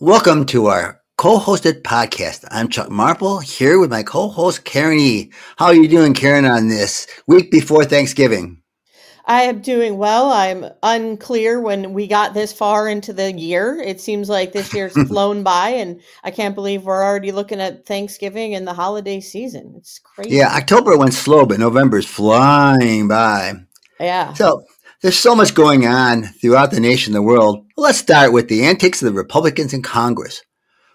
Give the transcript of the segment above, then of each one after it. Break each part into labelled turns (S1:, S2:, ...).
S1: Welcome to our co-hosted podcast. I'm Chuck Marple here with my co-host Karen E. How are you doing, Karen, on this week before Thanksgiving?
S2: I am doing well. I'm unclear when we got this far into the year. It seems like this year's flown by, and I can't believe we're already looking at Thanksgiving and the holiday season. It's crazy.
S1: Yeah, October went slow, but November's flying by.
S2: Yeah.
S1: So there's so much going on throughout the nation and the world. Let's start with the antics of the Republicans in Congress.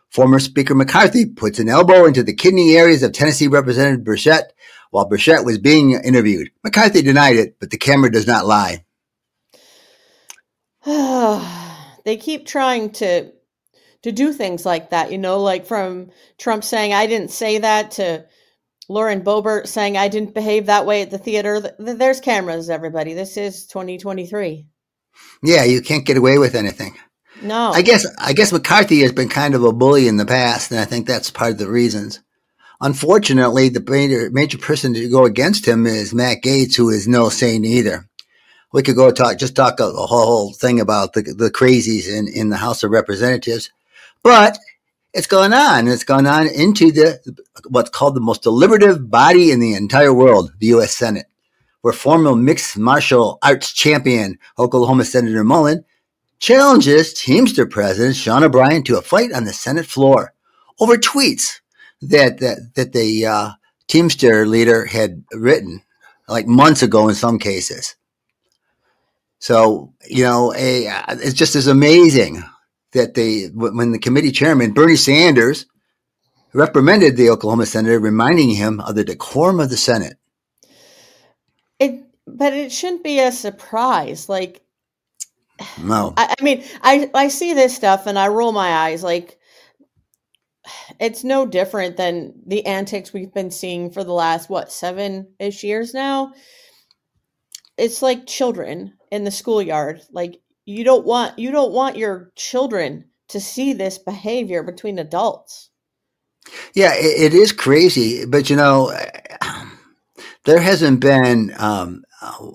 S1: Former Speaker McCarthy puts an elbow into the kidney areas of Tennessee Representative Burchett while Burchett was being interviewed. McCarthy denied it, but the camera does not lie.
S2: they keep trying to to do things like that, you know, like from Trump saying I didn't say that to Lauren Boebert saying I didn't behave that way at the theater. There's cameras, everybody. This is 2023.
S1: Yeah, you can't get away with anything.
S2: No.
S1: I guess I guess McCarthy has been kind of a bully in the past, and I think that's part of the reasons. Unfortunately, the major, major person to go against him is Matt Gaetz, who is no saint either. We could go talk, just talk a, a whole thing about the, the crazies in, in the House of Representatives, but it's gone on. It's gone on into the what's called the most deliberative body in the entire world, the U.S. Senate, where former mixed martial arts champion Oklahoma Senator Mullin challenges Teamster President Sean O'Brien to a fight on the Senate floor over tweets that that that the uh, Teamster leader had written like months ago in some cases. So you know, a, it's just as amazing that they when the committee chairman Bernie Sanders reprimanded the Oklahoma senator, reminding him of the decorum of the Senate.
S2: It, but it shouldn't be a surprise. Like,
S1: no,
S2: I, I mean, I I see this stuff and I roll my eyes. Like, it's no different than the antics we've been seeing for the last what seven ish years now. It's like children in the schoolyard. Like you don't want you don't want your children to see this behavior between adults.
S1: Yeah, it, it is crazy, but you know, there hasn't been um,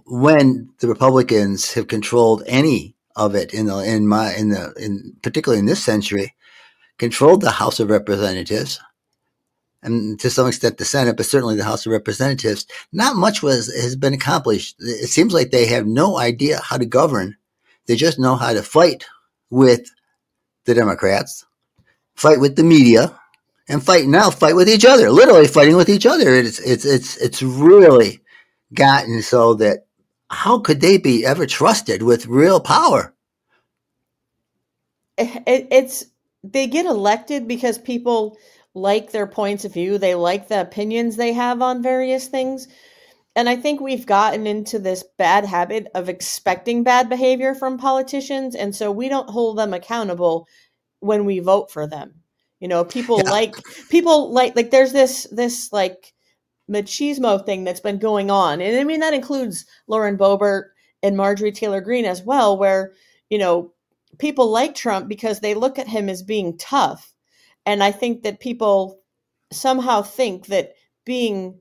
S1: when the Republicans have controlled any of it in the in my in the in particularly in this century controlled the House of Representatives and to some extent the Senate, but certainly the House of Representatives, not much was has been accomplished. It seems like they have no idea how to govern. They just know how to fight with the Democrats, fight with the media, and fight now fight with each other. Literally fighting with each other. It's it's it's it's really gotten so that how could they be ever trusted with real power?
S2: Eh, it, it's they get elected because people like their points of view, they like the opinions they have on various things. And I think we've gotten into this bad habit of expecting bad behavior from politicians. And so we don't hold them accountable when we vote for them. You know, people yeah. like, people like, like there's this, this like machismo thing that's been going on. And I mean, that includes Lauren Boebert and Marjorie Taylor Greene as well, where, you know, people like Trump because they look at him as being tough. And I think that people somehow think that being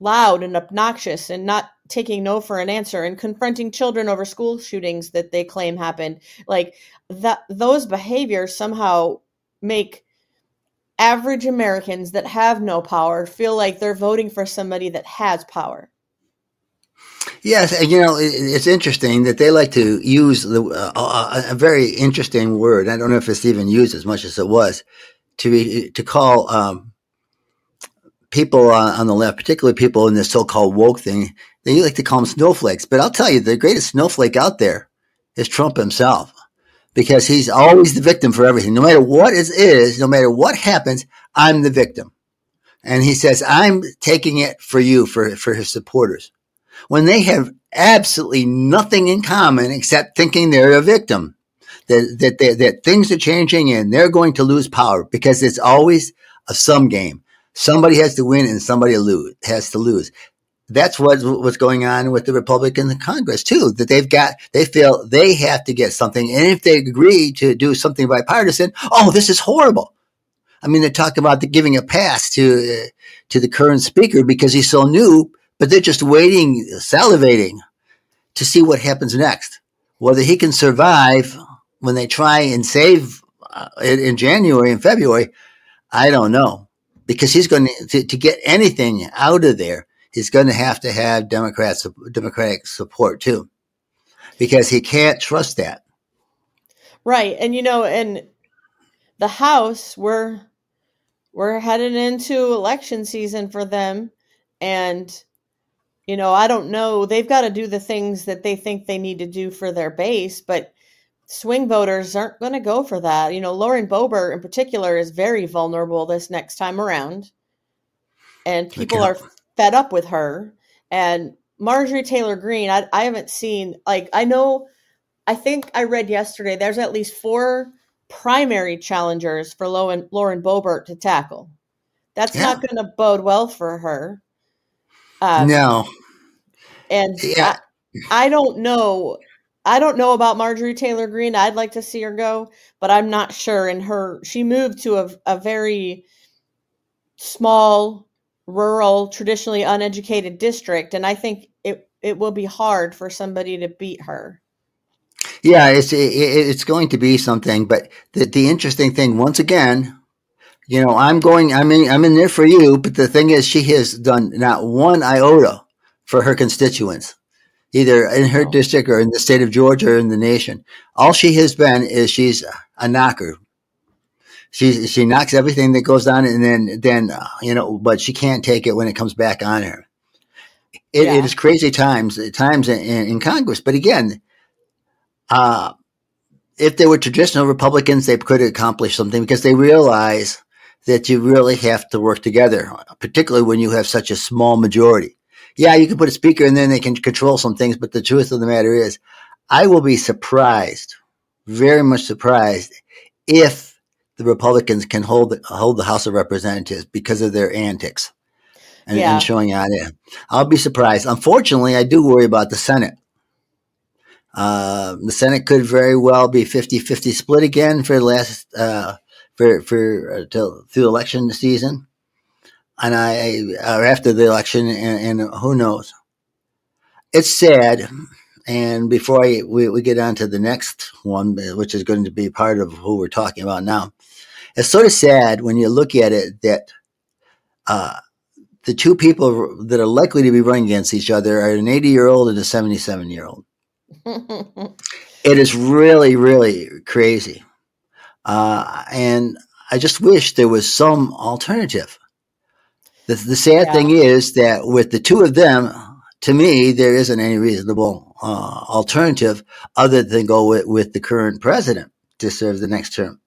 S2: loud and obnoxious and not taking no for an answer and confronting children over school shootings that they claim happened like that those behaviors somehow make average Americans that have no power feel like they're voting for somebody that has power.
S1: Yes, and you know it's interesting that they like to use the, uh, a very interesting word. I don't know if it's even used as much as it was to be, to call um, people on, the left, particularly people in this so-called woke thing. They like to call them snowflakes. But I'll tell you, the greatest snowflake out there is Trump himself, because he's always the victim for everything. No matter what it is, no matter what happens, I'm the victim, and he says I'm taking it for you, for for his supporters when they have absolutely nothing in common except thinking they're a victim. That, that, that, that things are changing and they're going to lose power because it's always a sum game. Somebody has to win and somebody lose, has to lose. That's what, what's going on with the Republican Congress too, that they've got, they feel they have to get something. And if they agree to do something bipartisan, oh, this is horrible. I mean, they talk about the giving a pass to, uh, to the current speaker because he's so new but they're just waiting, salivating to see what happens next. Whether he can survive when they try and save uh, in, in, January and February, I don't know because he's going to, to get anything out of there. He's going to have to have Democrats Democratic support too, because he can't trust that.
S2: Right, and you know, and the House, we're we're heading into election season for them, and you know, I don't know. They've got to do the things that they think they need to do for their base, but swing voters aren't going to go for that. You know, Lauren Boebert in particular is very vulnerable this next time around. And people are fed up with her. And Marjorie Taylor Greene, I, I haven't seen, like, I know, I think I read yesterday there's at least four primary challengers for Lauren, Lauren Boebert to tackle. That's yeah. not going to bode well for her.
S1: Um, no.
S2: And yeah. I, I don't know. I don't know about Marjorie Taylor Greene. I'd like to see her go, but I'm not sure. And her, she moved to a, a very small, rural, traditionally uneducated district, and I think it it will be hard for somebody to beat her.
S1: Yeah, it's it, it's going to be something. But the the interesting thing, once again, you know, I'm going. I'm in. I'm in there for you. But the thing is, she has done not one iota for her constituents, either in her oh. district or in the state of Georgia or in the nation. All she has been is she's a knocker. She she knocks everything that goes on, and then then uh, you know, but she can't take it when it comes back on her. It, yeah. it is crazy times times in, in Congress. But again, uh, if they were traditional Republicans, they could accomplish something because they realize that you really have to work together, particularly when you have such a small majority. Yeah, you can put a speaker and then they can control some things, but the truth of the matter is, I will be surprised, very much surprised, if the Republicans can hold hold the House of Representatives because of their antics and, yeah. and showing out there. I'll be surprised. Unfortunately, I do worry about the Senate. Uh, the Senate could very well be 50-50 split again for the last uh, for for uh, till, through election season, and I or after the election, and, and who knows? It's sad. And before I, we, we get on to the next one, which is going to be part of who we're talking about now, it's sort of sad when you look at it that uh, the two people that are likely to be running against each other are an 80 year old and a 77 year old. it is really, really crazy. Uh, and I just wish there was some alternative. The, the sad yeah. thing is that with the two of them, to me, there isn't any reasonable uh, alternative other than go with, with the current president to serve the next term.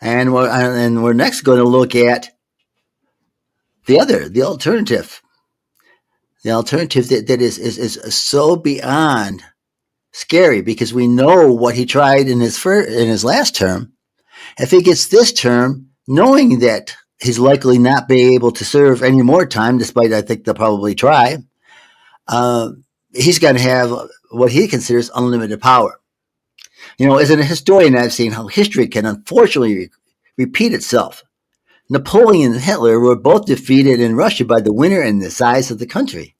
S1: And we're, and we're next going to look at the other, the alternative. The alternative that, that is, is, is so beyond scary because we know what he tried in his first, in his last term. If he gets this term, knowing that he's likely not be able to serve any more time, despite I think they'll probably try, uh, he's going to have what he considers unlimited power. You know, as a historian, I've seen how history can unfortunately re- repeat itself. Napoleon and Hitler were both defeated in Russia by the winner in the size of the country.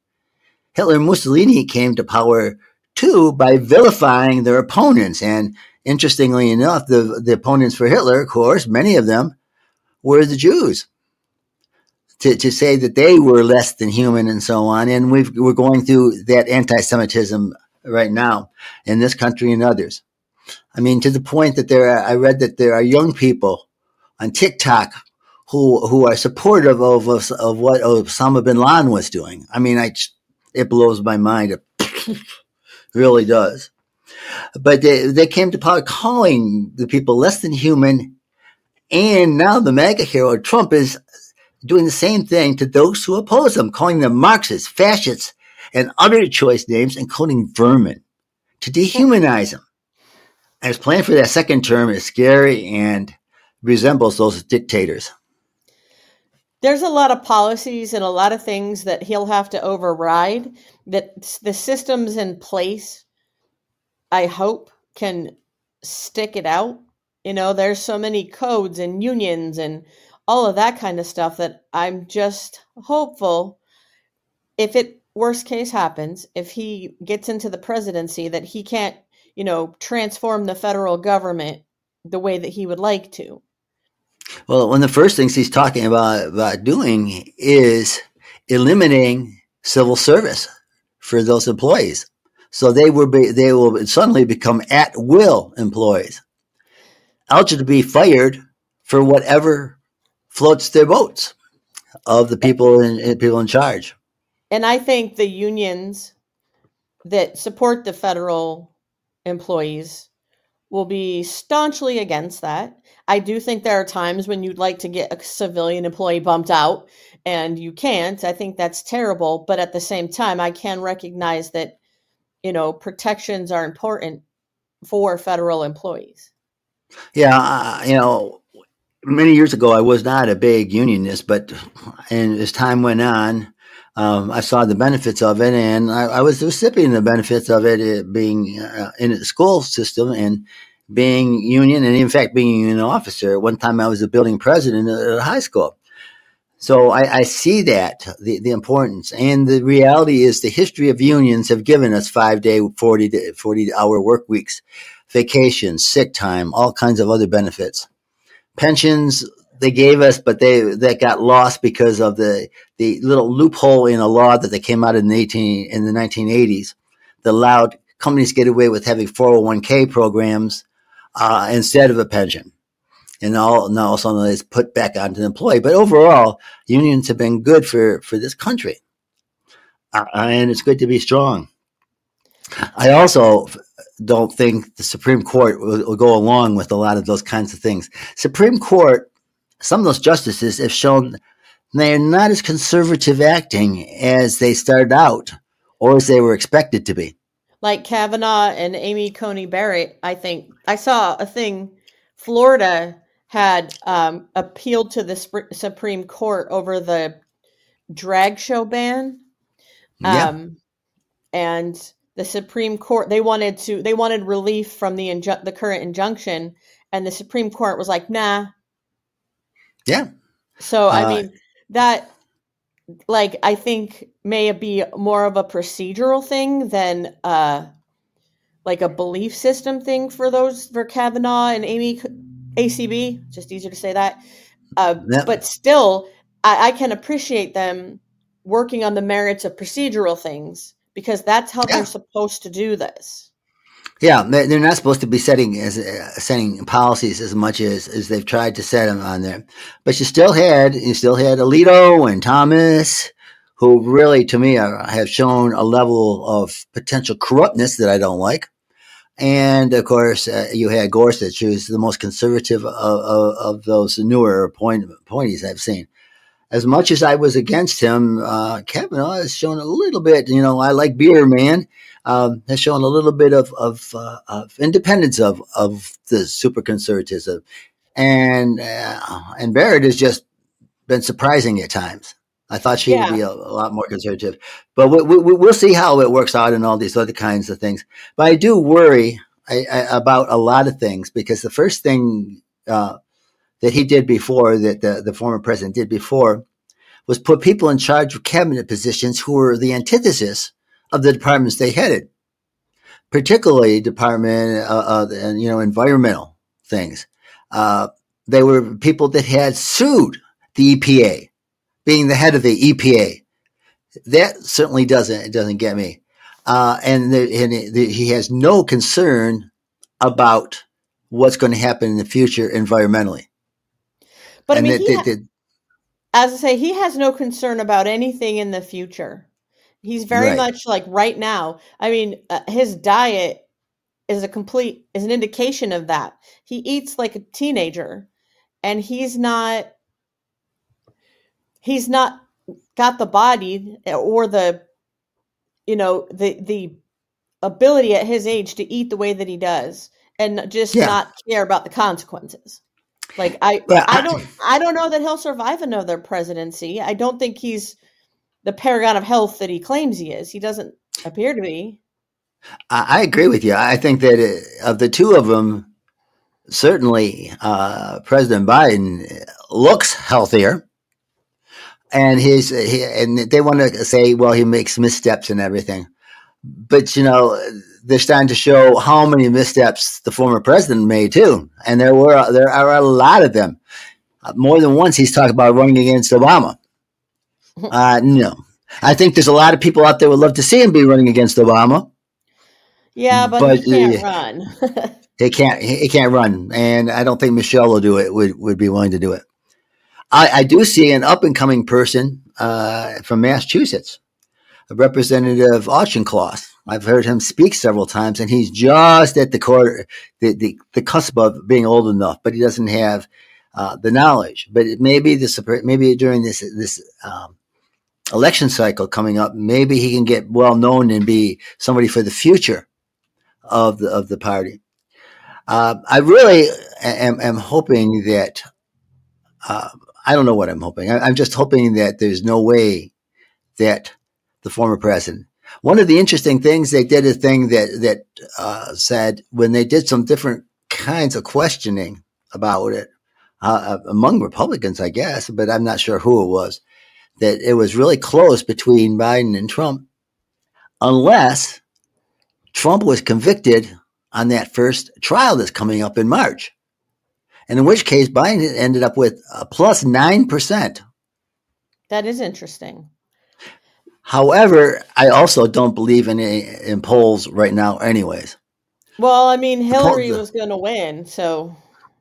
S1: Hitler and Mussolini came to power too by vilifying their opponents. And interestingly enough, the, the opponents for Hitler, of course, many of them were the Jews. To, to say that they were less than human and so on. And we are going through that anti Semitism right now in this country and others. I mean, to the point that there are, I read that there are young people on TikTok who who are supportive of of, of what Osama bin Laden was doing. I mean, I it blows my mind. It really does. But they, they came to power calling the people less than human. And now the MAGA hero Trump is doing the same thing to those who oppose him, calling them Marxists, fascists, and other choice names, including vermin, to dehumanize them. And his plan for that second term is scary and resembles those dictators.
S2: There's a lot of policies and a lot of things that he'll have to override that the systems in place i hope can stick it out you know there's so many codes and unions and all of that kind of stuff that i'm just hopeful if it worst case happens if he gets into the presidency that he can't you know transform the federal government the way that he would like to.
S1: Well, one of the first things he's talking about about doing is eliminating civil service for those employees, so they will be they will suddenly become at will employees, eligible to be fired for whatever floats their boats of the people in people in charge.
S2: And I think the unions that support the federal employees will be staunchly against that. I do think there are times when you'd like to get a civilian employee bumped out and you can't. I think that's terrible. But at the same time, I can recognize that, you know, protections are important for federal employees.
S1: Yeah. Uh, you know, many years ago, I was not a big unionist, but and as time went on, um, I saw the benefits of it, and I, I was the recipient of the benefits of it, it being uh, in the school system and being union, and in fact, being a union officer. One time, I was a building president at a high school. So I, I, see that the, the importance and the reality is the history of unions have given us five day, 40, 40 hour work weeks, vacations, sick time, all kinds of other benefits. Pensions, they gave us, but they that got lost because of the the little loophole in a law that they came out in the eighteen in the nineteen eighties that allowed companies get away with having four hundred one k programs uh, instead of a pension, and all now also it's put back onto the employee. But overall, unions have been good for for this country, uh, and it's good to be strong. I also don't think the Supreme Court will, will, go along with a lot of those kinds of things. Supreme Court some of those justices have shown they're not as conservative acting as they started out or as they were expected to be.
S2: Like Kavanaugh and Amy Coney Barrett, I think I saw a thing. Florida had um, appealed to the Sp- Supreme Court over the drag show ban.
S1: Yeah. Um,
S2: and the Supreme Court they wanted to they wanted relief from the inju- the current injunction, and the Supreme Court was like, "Nah,
S1: yeah.
S2: So I uh, mean that like I think may be more of a procedural thing than uh like a belief system thing for those for Kavanaugh and Amy ACB. Just easier to say that. Uh, yeah. But still, I, I, can appreciate them working on the merits of procedural things because that's how yeah. they're supposed to do this.
S1: Yeah, they're not supposed to be setting as uh, setting policies as much as, as they've tried to set them on there. But you still had you still had Alito and Thomas, who really, to me, are, have shown a level of potential corruptness that I don't like. And of course, uh, you had Gorsuch, who's the most conservative of, of, of those newer appoint, appointees I've seen as much as I was against him, uh, Kavanaugh has shown a little bit. You know, I like beer, man um, has shown a little bit of of, uh, of independence of of the super conservatism, and uh, and Barrett has just been surprising at times. I thought she yeah. would be a, a, lot more conservative, but we, we, we'll see how it works out and all these other kinds of things. But I do worry I, I, about a lot of things because the first thing uh, that he did before, that the, the former president did before, was put people in charge of cabinet positions who were the antithesis of the departments they headed, particularly department uh, uh, and you know environmental things. Uh, they were people that had sued the EPA, being the head of the EPA. That certainly doesn't doesn't get me. Uh, and, the, and the, he has no concern about what's going to happen in the future environmentally.
S2: But and I mean, ha- as I say, he has no concern about anything in the future. He's very right. much like right now. I mean, uh, his diet is a complete is an indication of that. He eats like a teenager and he's not he's not got the body or the you know the the ability at his age to eat the way that he does and just yeah. not care about the consequences. Like I I don't I don't know that he'll survive another presidency. I don't think he's the paragon of health that he claims he is. He doesn't appear to be.
S1: I, agree with you. I think that uh, of the two of them, certainly uh, President Biden looks healthier, and his he, and they want to say, well, he makes missteps and everything, but you know they're starting to show how many missteps the former president made too, and there were there are a lot of them. Uh, more than once, he's talked about running against Obama. Uh, no, I think there's a lot of people out there would love to see him be running against Obama.
S2: Yeah, but, but he can't uh, run.
S1: he can't. He can't run, and I don't think Michelle will do it. Would would be willing to do it. I, I do see an up and coming person uh, from Massachusetts, representative Auchincloss. I've heard him speak several times, and he's just at the quarter, the, the, the cusp of being old enough, but he doesn't have uh, the knowledge. But maybe this, maybe during this this um, election cycle coming up, maybe he can get well known and be somebody for the future of the of the party. Uh, I really am, am hoping that uh, I don't know what I'm hoping. I, I'm just hoping that there's no way that the former president. One of the interesting things they did a thing that that uh, said when they did some different kinds of questioning about it uh, uh, among Republicans, I guess, but I'm not sure who it was. That it was really close between Biden and Trump, unless Trump was convicted on that first trial that's coming up in March. And in which case, Biden ended up with a 9%.
S2: That is interesting.
S1: However, I also don't believe in, in polls right now, anyways.
S2: Well, I mean, Hillary was going to win. So,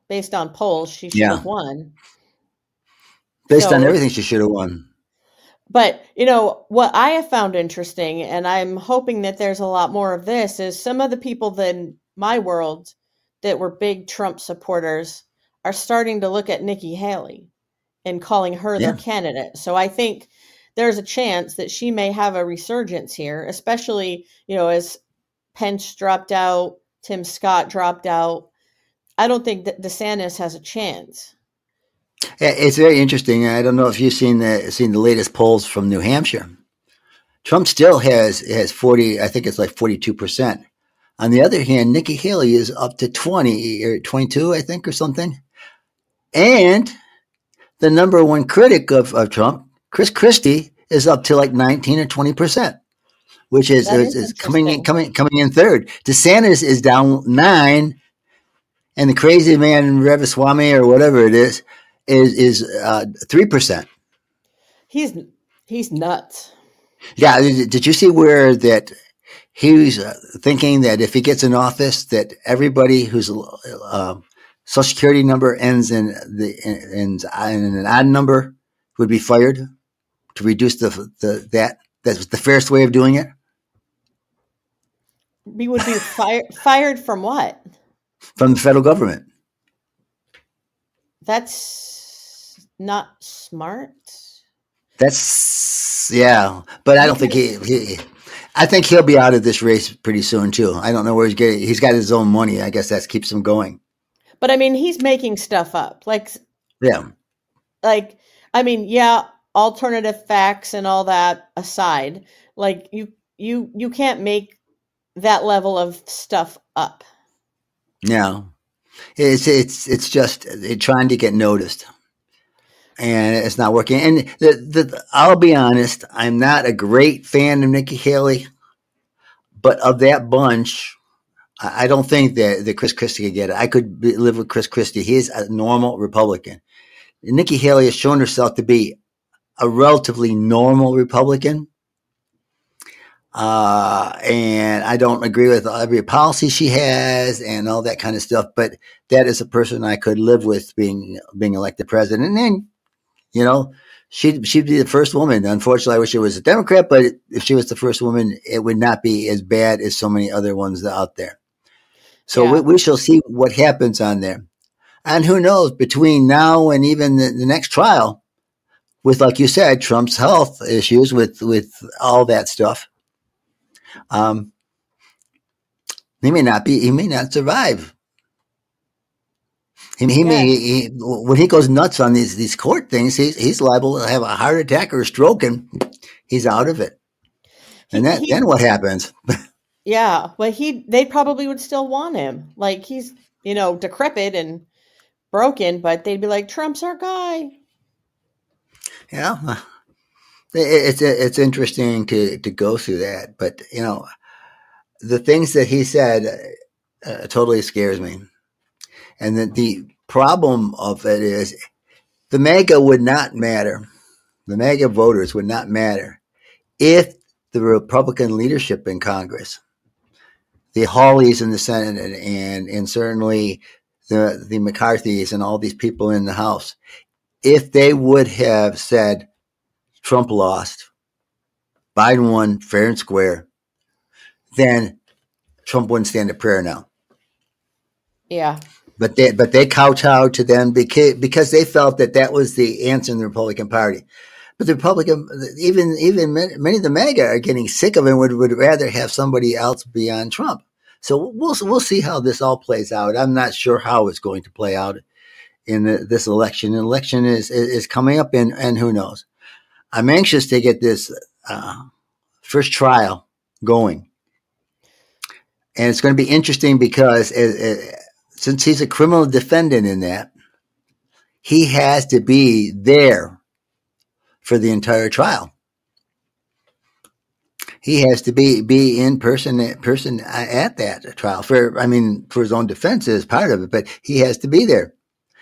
S2: based on polls, she should yeah. have won.
S1: Based so, on everything, she should have won.
S2: But, you know, what I have found interesting, and I'm hoping that there's a lot more of this, is some of the people in my world that were big Trump supporters are starting to look at Nikki Haley and calling her yeah. their candidate. So I think there's a chance that she may have a resurgence here, especially, you know, as Pence dropped out, Tim Scott dropped out. I don't think that DeSantis has a chance.
S1: It's very interesting. I don't know if you've seen the seen the latest polls from New Hampshire. Trump still has has forty. I think it's like forty two percent. On the other hand, Nikki Haley is up to twenty or twenty two, I think, or something. And the number one critic of, of Trump, Chris Christie, is up to like 19 or 20 percent, which is, is, is coming in, coming coming in third. DeSantis is down nine, and the crazy man Ramaswamy or whatever it is is is uh, three percent.
S2: He's he's nuts.
S1: Yeah, did you see where that he's uh, thinking that if he gets in office, that everybody whose uh, social security number ends in the ends in an odd number would be fired to reduce the the that that's the fairest way of doing it.
S2: We would be fired fired from what?
S1: From the federal government.
S2: That's not smart.
S1: That's yeah, but I don't think he, he I think he'll be out of this race pretty soon too. I don't know where he's getting. He's got his own money. I guess that keeps him going.
S2: But I mean, he's making stuff up. Like,
S1: yeah.
S2: Like, I mean, yeah, alternative facts and all that aside, like you you you can't make that level of stuff up.
S1: No. It's it's it's just uh, trying to get noticed. And it's not working. And the, the, I'll be honest, I'm not a great fan of Nikki Haley, but of that bunch, I don't think that, that Chris Christie could get it. I could be, live with Chris Christie. He's a normal Republican. Nikki Haley has shown herself to be a relatively normal Republican. Uh, and I don't agree with every policy she has and all that kind of stuff, but that is a person I could live with being being elected president. And then, you know, she'd she'd be the first woman. Unfortunately, I wish it was a Democrat, but if she was the first woman, it would not be as bad as so many other ones out there. So yeah. we, we, shall see what happens on there. And who knows, between now and even the, the, next trial, with, like you said, Trump's health issues, with, with all that stuff, um, he may not be, he may not survive. He, he may, he, when he goes nuts on these, these court things, he's, he's liable to have a heart attack or a stroke and he's out of it. And that, he, then what happens?
S2: Yeah, well, he they probably would still want him. Like he's you know decrepit and broken, but they'd be like, Trump's our guy.
S1: Yeah, it's it's interesting to to go through that, but you know, the things that he said uh, totally scares me. And that the problem of it is the MAGA would not matter. The MAGA voters would not matter if the Republican leadership in Congress, the Hawleys in the Senate, and, and certainly the, the McCarthys and all these people in the House, if they would have said Trump lost, Biden won fair and square, then Trump wouldn't stand a prayer now.
S2: Yeah.
S1: But they but they kowtowed to them because because they felt that that was the answer in the Republican Party. But the Republican, even even many of the MAGA are getting sick of it. Would would rather have somebody else beyond Trump. So we'll we'll see how this all plays out. I'm not sure how it's going to play out in the, this election. The election is is coming up, and and who knows. I'm anxious to get this uh, first trial going, and it's going to be interesting because. It, it, since he's a criminal defendant in that, he has to be there for the entire trial. He has to be be in person person at that trial for I mean for his own defense is part of it, but he has to be there.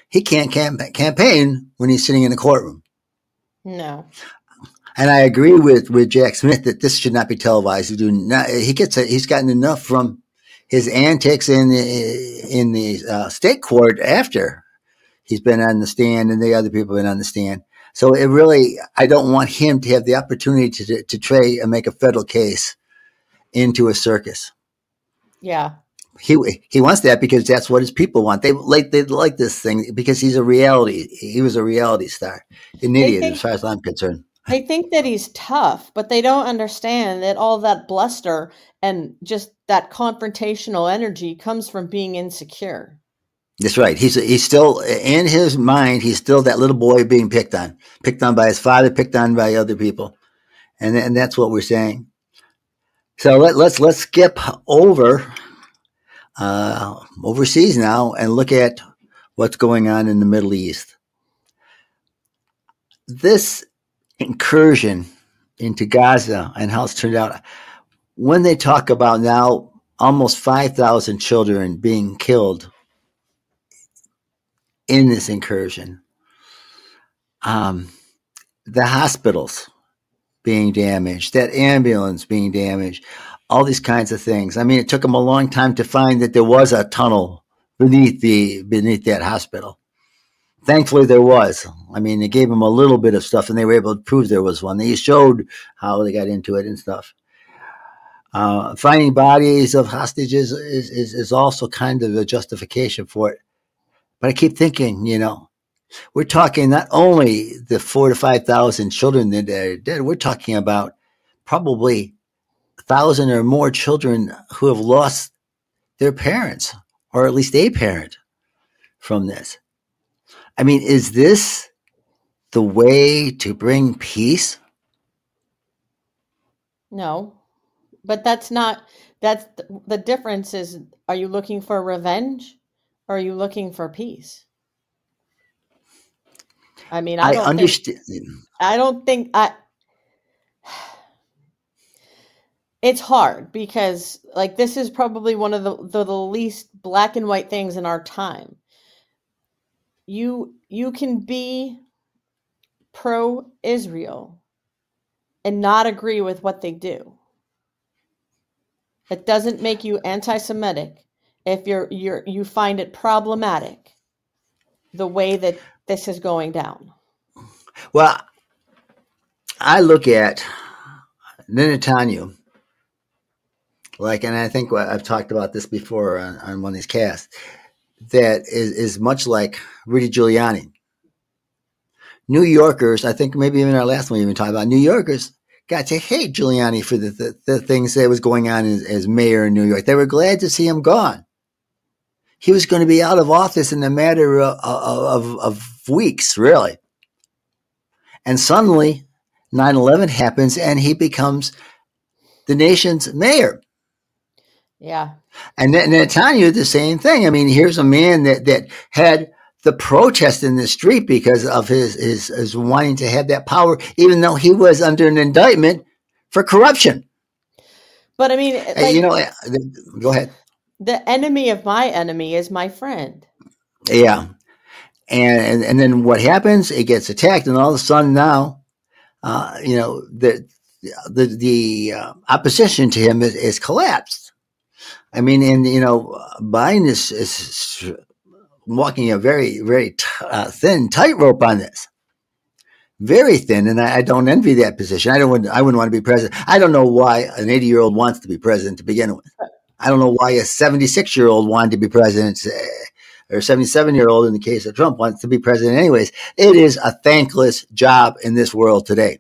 S1: He can't campaign when he's sitting in the courtroom.
S2: No.
S1: And I agree with, with Jack Smith that this should not be televised. He do not. He gets a, he's gotten enough from his antics in the in the uh, state court after he's been on the stand and the other people have been on the stand. So it really, I don't want him to have the opportunity to to try and make a federal case into a circus.
S2: Yeah.
S1: He he wants that because that's what his people want. They like they like this thing because he's a reality. He was a reality star, an idiot think, as far as I'm concerned.
S2: They think that he's tough, but they don't understand that all that bluster and just that confrontational energy comes from being insecure.
S1: That's right. He's he's still in his mind. He's still that little boy being picked on, picked on by his father, picked on by other people, and and that's what we're saying. So let, let's let's skip over uh, overseas now and look at what's going on in the Middle East. This incursion into Gaza and how it's turned out. When they talk about now almost 5,000 children being killed in this incursion, um, the hospitals being damaged, that ambulance being damaged, all these kinds of things. I mean, it took them a long time to find that there was a tunnel beneath the beneath that hospital thankfully there was. I mean, they gave them a little bit of stuff, and they were able to prove there was one. They showed how they got into it and stuff. Uh, finding bodies of hostages is, is, is also kind of a justification for it. But I keep thinking, you know, we're talking not only the four to five thousand children that are dead. We're talking about probably thousand or more children who have lost their parents, or at least a parent, from this. I mean, is this the way to bring peace?
S2: No, but that's not, that's the difference is are you looking for revenge or are you looking for peace? I mean, I, don't understand. Think, I don't think I. It's hard because, like, this is probably one of the, the, the least black and white things in our time you you can be pro Israel and not agree with what they do. It doesn't make you anti-Semitic if you're you're you find it problematic the way that this is going down.
S1: Well, I look at Netanyahu, like, and I think I've talked about this before on, on one of these casts that is, is much like Rudy Giuliani. New Yorkers, I think maybe even our last one we even talked about New Yorkers got to hate Giuliani for the, the, the things that was going on as, as, mayor in New York. They were glad to see him gone. He was going to be out of office in a matter of, of, of weeks, really. And suddenly 9 11 happens and he becomes the nation's mayor.
S2: Yeah.
S1: And then Netanyahu, the same thing. I mean, here's a man that, that had the protest in the street because of his, his, his wanting to have that power, even though he was under an indictment for corruption.
S2: But I mean, like
S1: you know, uh, go ahead.
S2: the enemy of my enemy is my friend.
S1: Yeah, and, and and then what happens? It gets attacked, and all of a sudden now, uh, you know, the the the uh, opposition to him is, is collapsed. I mean, and you know, Biden is, is walking a very very t- uh, thin tightrope on this. Very thin, and I, I don't envy that position. I don't. want- I wouldn't want to be president. I don't know why an eighty-year-old wants to be president to begin with. I don't know why a seventy-six-year-old wanted to be president, eh, or seventy-seven-year-old in the case of Trump wants to be president. Anyways, it is a thankless job in this world today.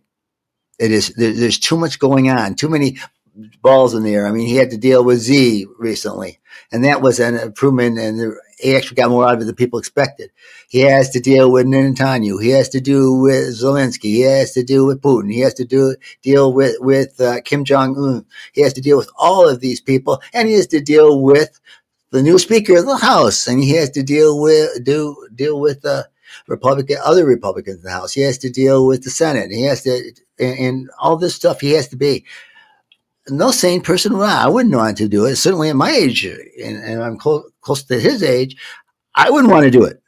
S1: It is. There, there's too much going on. Too many balls in the air. I mean, he had to deal with Xi recently, and that was an improvement, and he actually got more out of it than people expected. He has to deal with Netanyahu. He has to do with Zelensky. He has to deal with Putin. He has to do deal with with uh, Kim Jong Un. He has to deal with all of these people, and he has to deal with the new Speaker of the House, and he has to deal with do deal with uh, Republican other Republicans in the House. He has to deal with the Senate. He has to and, and all this stuff. He has to be no sane person would. I wouldn't want to do it. Certainly at my age, and, and I'm close close to his age, I wouldn't want to do it.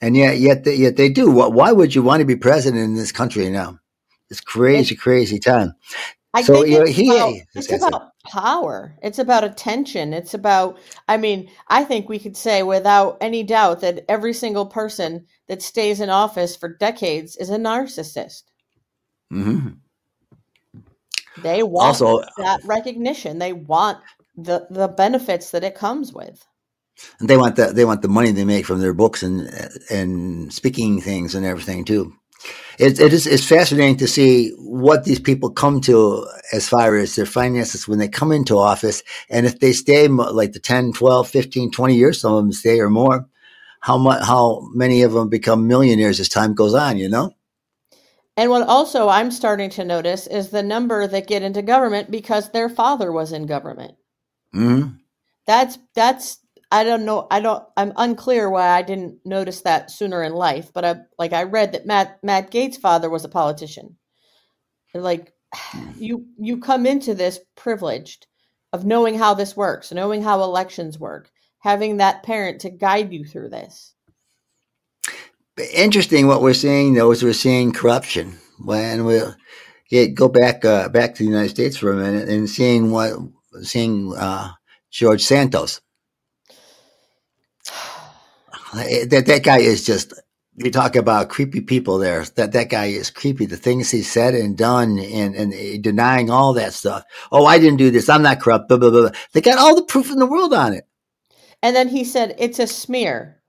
S1: And yet, yet, they, yet they do. What? Why would you want to be president in this country now? It's crazy, crazy time.
S2: I
S1: So,
S2: think
S1: know,
S2: it's
S1: he-
S2: about, it's
S1: it.
S2: about power. It's about attention. It's about, I mean, I think we could say without any doubt that every single person that stays in office for decades is a narcissist.
S1: hmm
S2: They want
S1: Also,
S2: that recognition. They want the the benefits that it comes with.
S1: And they want the they want the money they make from their books and and speaking things and everything too. It, it is it's fascinating to see what these people come to as far as their finances when they come into office and if they stay like the 10 12 15 20 years some of them stay or more how much how many of them become millionaires as time goes on you know
S2: And what also I'm starting to notice is the number that get into government because their father was in government.
S1: hmm
S2: That's that's I don't know I don't I'm unclear why I didn't notice that sooner in life, but I like I read that Matt Matt Gaetz' father was a politician. Like you you come into this privileged of knowing how this works, knowing how elections work, having that parent to guide you through this.
S1: Interesting what we're seeing though is we're seeing corruption. When we go back uh, back to the United States for a minute and seeing what seeing uh, George Santos. That that guy is just you talk about creepy people there. That that guy is creepy. The things he said and done and and denying all that stuff. Oh I didn't do this. I'm not corrupt. Blah blah blah. They got all the proof in the world on it.
S2: And then he said it's a smear.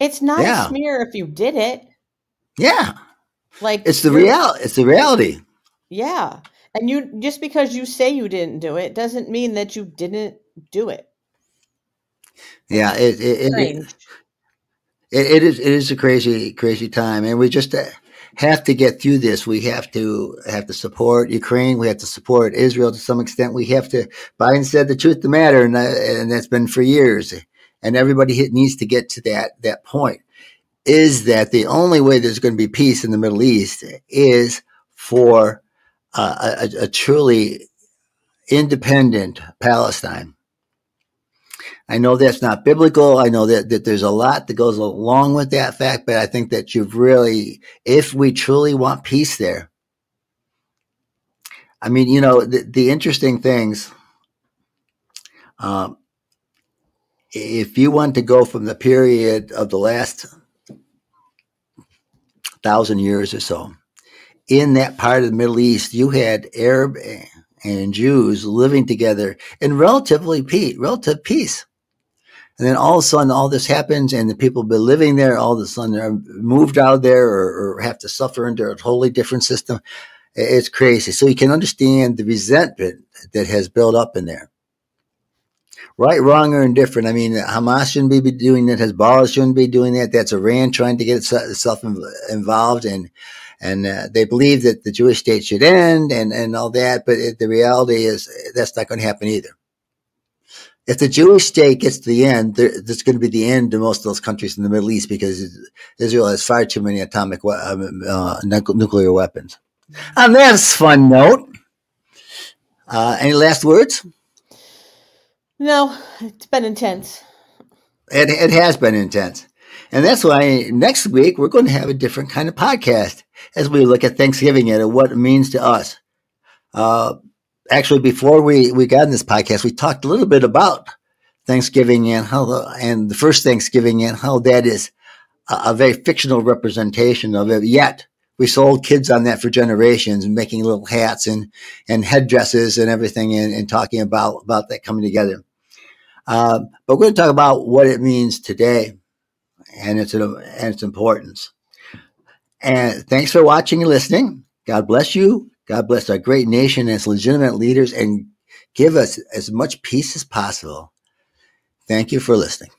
S2: It's not
S1: Yeah.
S2: a smear if you did it.
S1: yeah
S2: Like
S1: it's the real it's the reality
S2: Yeah. And you just because you say you didn't do it doesn't mean that you didn't do it.
S1: yeah it, it, it, it, it is it is a crazy crazy time and we just uh, have to get through this we have to have to support ukraine we have to support israel to some extent we have to biden said the truth the matter and, uh, and that's been for years and everybody needs to get to that that point is that the only way there's going to be peace in the middle east is for uh, a, a truly independent palestine I know that's not biblical. I know that, that there's a lot that goes along with that fact, but I think that you've really, if we truly want peace there, I mean, you know, the, the interesting things, um, if you want to go from the period of the last thousand years or so, in that part of the Middle East, you had Arab and Jews living together in relatively peace, relative peace. And then all of a sudden, all this happens, and the people have been living there. All of a sudden, they're moved out there or, or have to suffer under a totally different system. It's crazy. So you can understand the resentment that has built up in there. Right, wrong, or indifferent. I mean, Hamas shouldn't be doing that. Hezbollah shouldn't be doing that. That's Iran trying to get itself involved, and and uh, they believe that the Jewish state should end, and and all that. But it, the reality is that's not going to happen either if the Jewish state gets to the end, there, that's going to be the end of most of those countries in the Middle East because Israel has far too many atomic uh, nuclear weapons. On that fun note, Uh, any last words?
S2: No, it's been intense.
S1: It, it has been intense. And that's why next week we're going to have a different kind of podcast as we look at Thanksgiving and what it means to us. Uh, actually, before we, we got in this podcast, we talked a little bit about Thanksgiving and how the, and the first Thanksgiving and how that is a, a very fictional representation of it. Yet we sold kids on that for generations and making little hats and, and headdresses and everything and, and talking about, about that coming together. Um, but we're going to talk about what it means today and its, and its importance. And thanks for watching and listening. God bless you. God bless our great nation and its legitimate leaders and give us as much peace as possible. Thank you for listening.